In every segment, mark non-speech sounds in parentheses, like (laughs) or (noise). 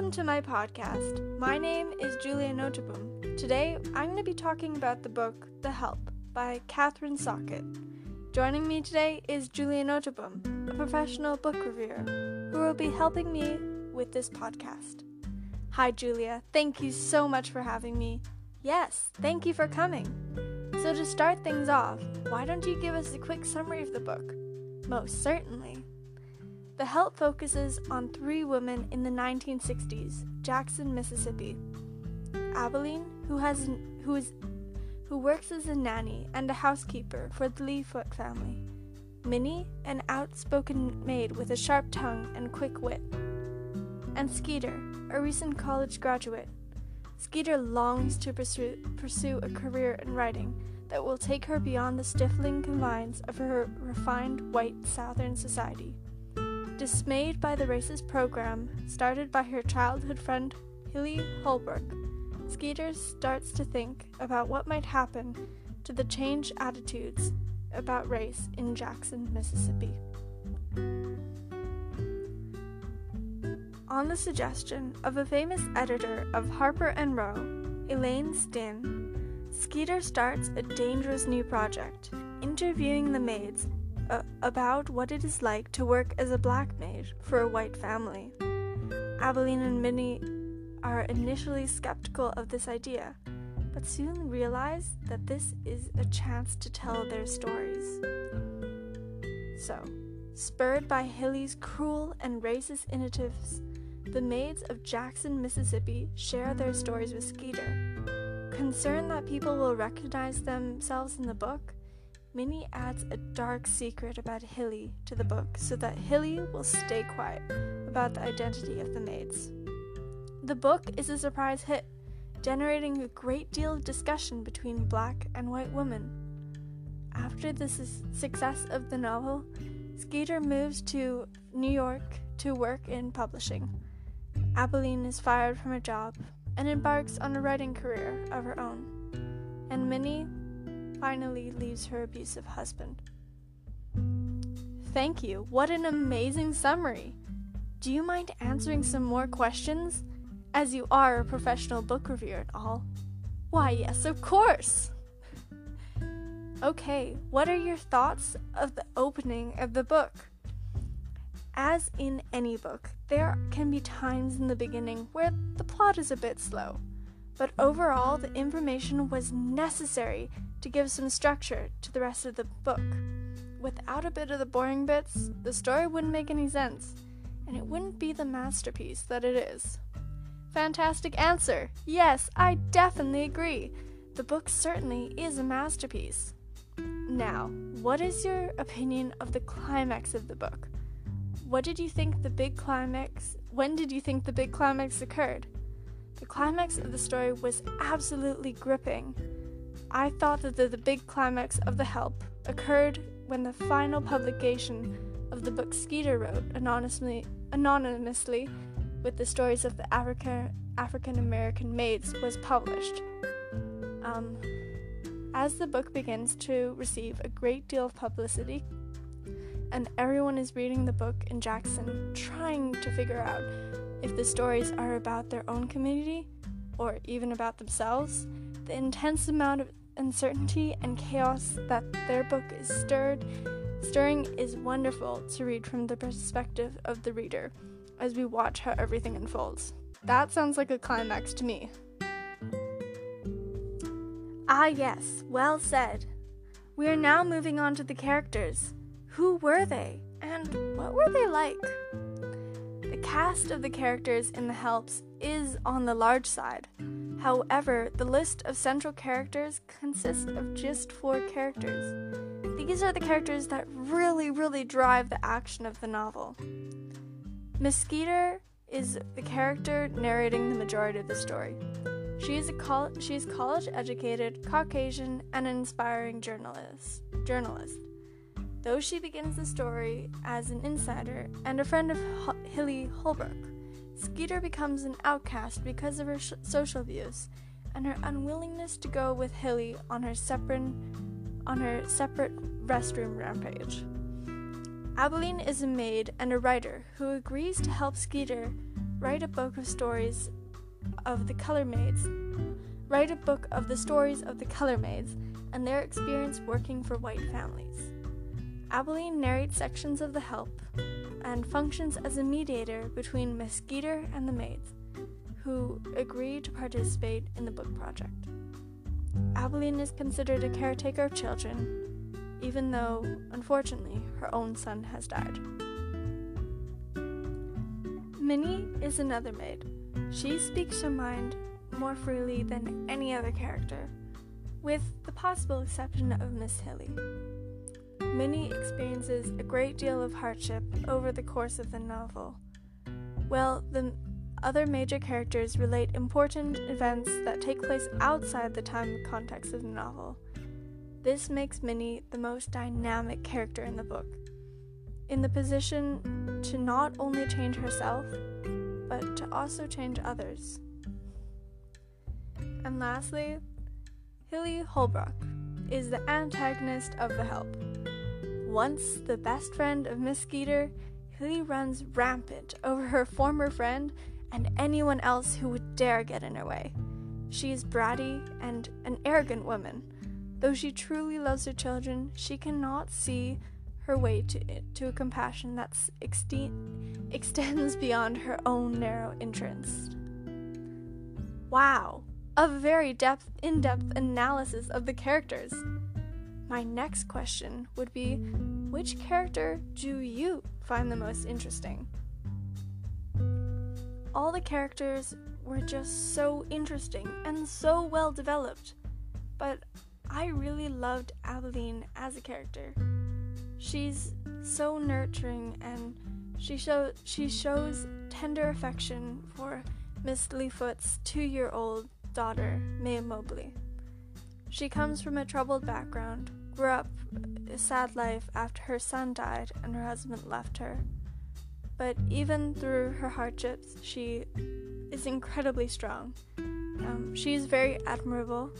Welcome to my podcast. My name is Julia Notabum. Today, I'm going to be talking about the book The Help by Kathryn Stockett. Joining me today is Julia Notabum, a professional book reviewer, who will be helping me with this podcast. Hi, Julia. Thank you so much for having me. Yes, thank you for coming. So, to start things off, why don't you give us a quick summary of the book? Most certainly. The Help focuses on three women in the 1960s, Jackson, Mississippi. Aibileen, who has who is who works as a nanny and a housekeeper for the Leefolt family. Minny, an outspoken maid with a sharp tongue and quick wit. And Skeeter, a recent college graduate. Skeeter longs to pursue, pursue a career in writing that will take her beyond the stifling confines of her refined white Southern society. Dismayed by the racist program started by her childhood friend Hilly Holbrook, Skeeter starts to think about what might happen to the changed attitudes about race in Jackson, Mississippi. On the suggestion of a famous editor of Harper and Row, Elaine Stein, Skeeter starts a dangerous new project, interviewing the maids about what it is like to work as a black maid for a white family. Aibileen and Minny are initially skeptical of this idea, but soon realize that this is a chance to tell their stories. So, spurred by Hilly's cruel and racist initiatives, the maids of Jackson, Mississippi share their stories with Skeeter. Concerned that people will recognize themselves in the book, Minny adds a dark secret about Hilly to the book so that Hilly will stay quiet about the identity of the maids. The book is a surprise hit, generating a great deal of discussion between black and white women. After the su- success of the novel, Skeeter moves to New York to work in publishing. Aibileen is fired from her job and embarks on a writing career of her own. And Minny finally leaves her abusive husband. Thank you. What an amazing summary. Do you mind answering some more questions? As you are a professional book reviewer and all. Why, yes, of course. okay, what are your thoughts of the opening of the book? As in any book, there can be times in the beginning where the plot is a bit slow, but overall, the information was necessary to give some structure to the rest of the book. Without a bit of the boring bits, the story wouldn't make any sense, and it wouldn't be the masterpiece that it is. Fantastic answer! Yes, I definitely agree. The book certainly is a masterpiece. Now, what is your opinion of the climax of the book? What did you think the big climax? When did you think the big climax occurred? The climax of the story was absolutely gripping. I thought that the, the big climax of The Help occurred when the final publication of the book Skeeter wrote anonymously, anonymously with the stories of the Africa, African American maids was published. Um, as the book begins to receive a great deal of publicity, and everyone is reading the book in Jackson trying to figure out if the stories are about their own community or even about themselves, the intense amount of uncertainty and chaos that their book is stirred stirring is wonderful to read from the perspective of the reader as we watch how everything unfolds. That sounds like a climax to me. Ah, yes, well said. We are now moving on to the characters. Who were they, and what were they like? The cast of the characters in The Helps is on the large side. However, the list of central characters consists of just four characters. These are the characters that really, really drive the action of the novel. Skeeter is the character narrating the majority of the story. She is a col- she is college educated, Caucasian, and an inspiring journalist. Journalist. Though she begins the story as an insider and a friend of H- Hilly Holbrook, Skeeter becomes an outcast because of her sh- social views and her unwillingness to go with Hilly on her separate on her separate restroom rampage. Aibileen is a maid and a writer who agrees to help Skeeter write a book of stories of the color maids. Write a book of the stories of the color maids and their experience working for white families. Aibileen narrates sections of The Help and functions as a mediator between Miss Skeeter and the maids, who agree to participate in the book project. Aibileen is considered a caretaker of children, even though, unfortunately, her own son has died. Minny is another maid. She speaks her mind more freely than any other character, with the possible exception of Miss Hilly. Minny experiences a great deal of hardship over the course of the novel. While the other major characters relate important events that take place outside the time context of the novel. This makes Minny the most dynamic character in the book, in the position to not only change herself, but to also change others. And lastly, Hilly Holbrook is the antagonist of The Help. Once the best friend of Miss Skeeter, Hilly runs rampant over her former friend and anyone else who would dare get in her way. She is bratty and an arrogant woman. Though she truly loves her children, she cannot see her way to, to a compassion that extends beyond her own narrow interest. Wow, a very depth, in-depth analysis of the characters. My next question would be which character do you find the most interesting? All the characters were just so interesting and so well developed, but I really loved Aibileen as a character. She's so nurturing and she show she shows tender affection for Miss Leefolt's two-year-old daughter, Mae Mobley. She comes from a troubled background, grew up a sad life after her son died and her husband left her. But even through her hardships, she is incredibly strong. Um, she is very admirable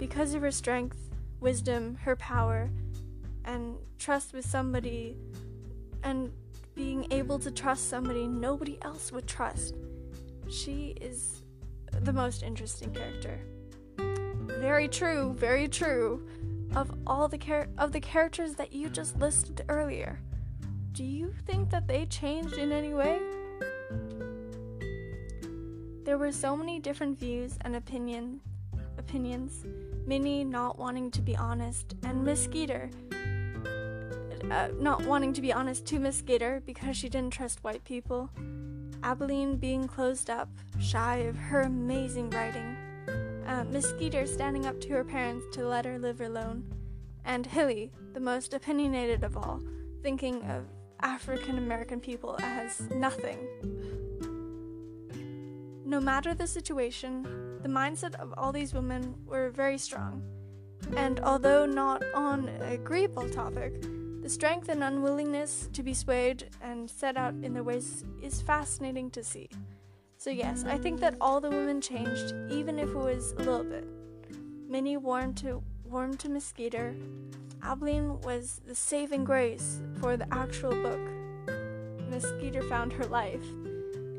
because of her strength, wisdom, her power, and trust with somebody, and being able to trust somebody nobody else would trust. She is the most interesting character. Very true, very true of all the char- of the characters that you just listed earlier. Do you think that they changed in any way? There were so many different views and opinion opinions. Minny not wanting to be honest, and Miss Skeeter uh, not wanting to be honest to Miss Skeeter because she didn't trust white people. Aibileen being closed up, shy of her amazing writing uh, Miss Skeeter standing up to her parents to let her live alone, and Hilly, the most opinionated of all, thinking of African American people as nothing. No matter the situation, the mindset of all these women were very strong, and although not on an agreeable topic, the strength and unwillingness to be swayed and set out in their ways is fascinating to see. So, yes, I think that all the women changed, even if it was a little bit. Minny warmed to, warmed to Skeeter. Aibileen was the saving grace for the actual book. Skeeter found her life.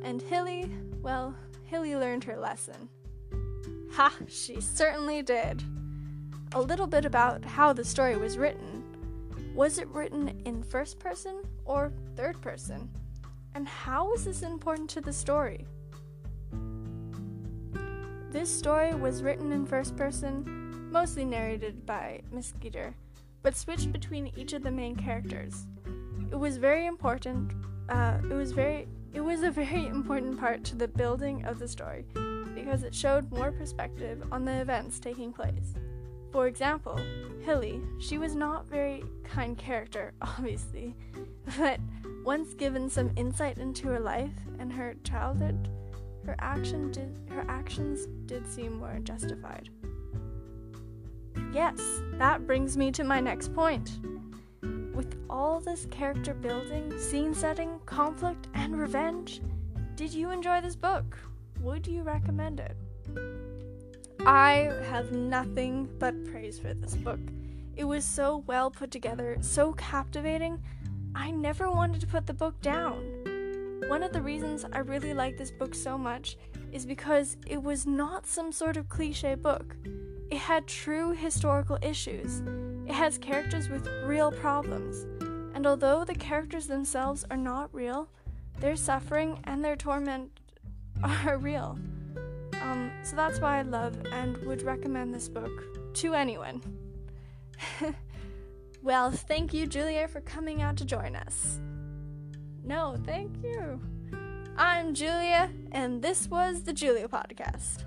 And Hilly, well, Hilly learned her lesson. Ha, she certainly did. A little bit about how the story was written. Was it written in first person or third person? And how was this important to the story? This story was written in first person, mostly narrated by Miss Skeeter, but switched between each of the main characters. It was very important. Uh, it was very. It was a (laughs) very important part to the building of the story because it showed more perspective on the events taking place. For example, Hilly, she was not very kind character, (laughs) obviously, but once given some insight into her life and her childhood, her action did her actions did seem more justified. Yes, that brings me to my next point. With all this character building, scene setting, conflict, and revenge, did you enjoy this book? Would you recommend it? I have nothing but praise for this book. It was so well put together, so captivating. I never wanted to put the book down. One of the reasons I really like this book so much is because it was not some sort of cliche book. It had true historical issues. It has characters with real problems. And although the characters themselves are not real, their suffering and their torment (laughs) are real. Um, so that's why I love and would recommend this book to anyone. (laughs) well, thank you, Julia, for coming out to join us. No, thank you. I'm Julia, and this was the Julia Podcast.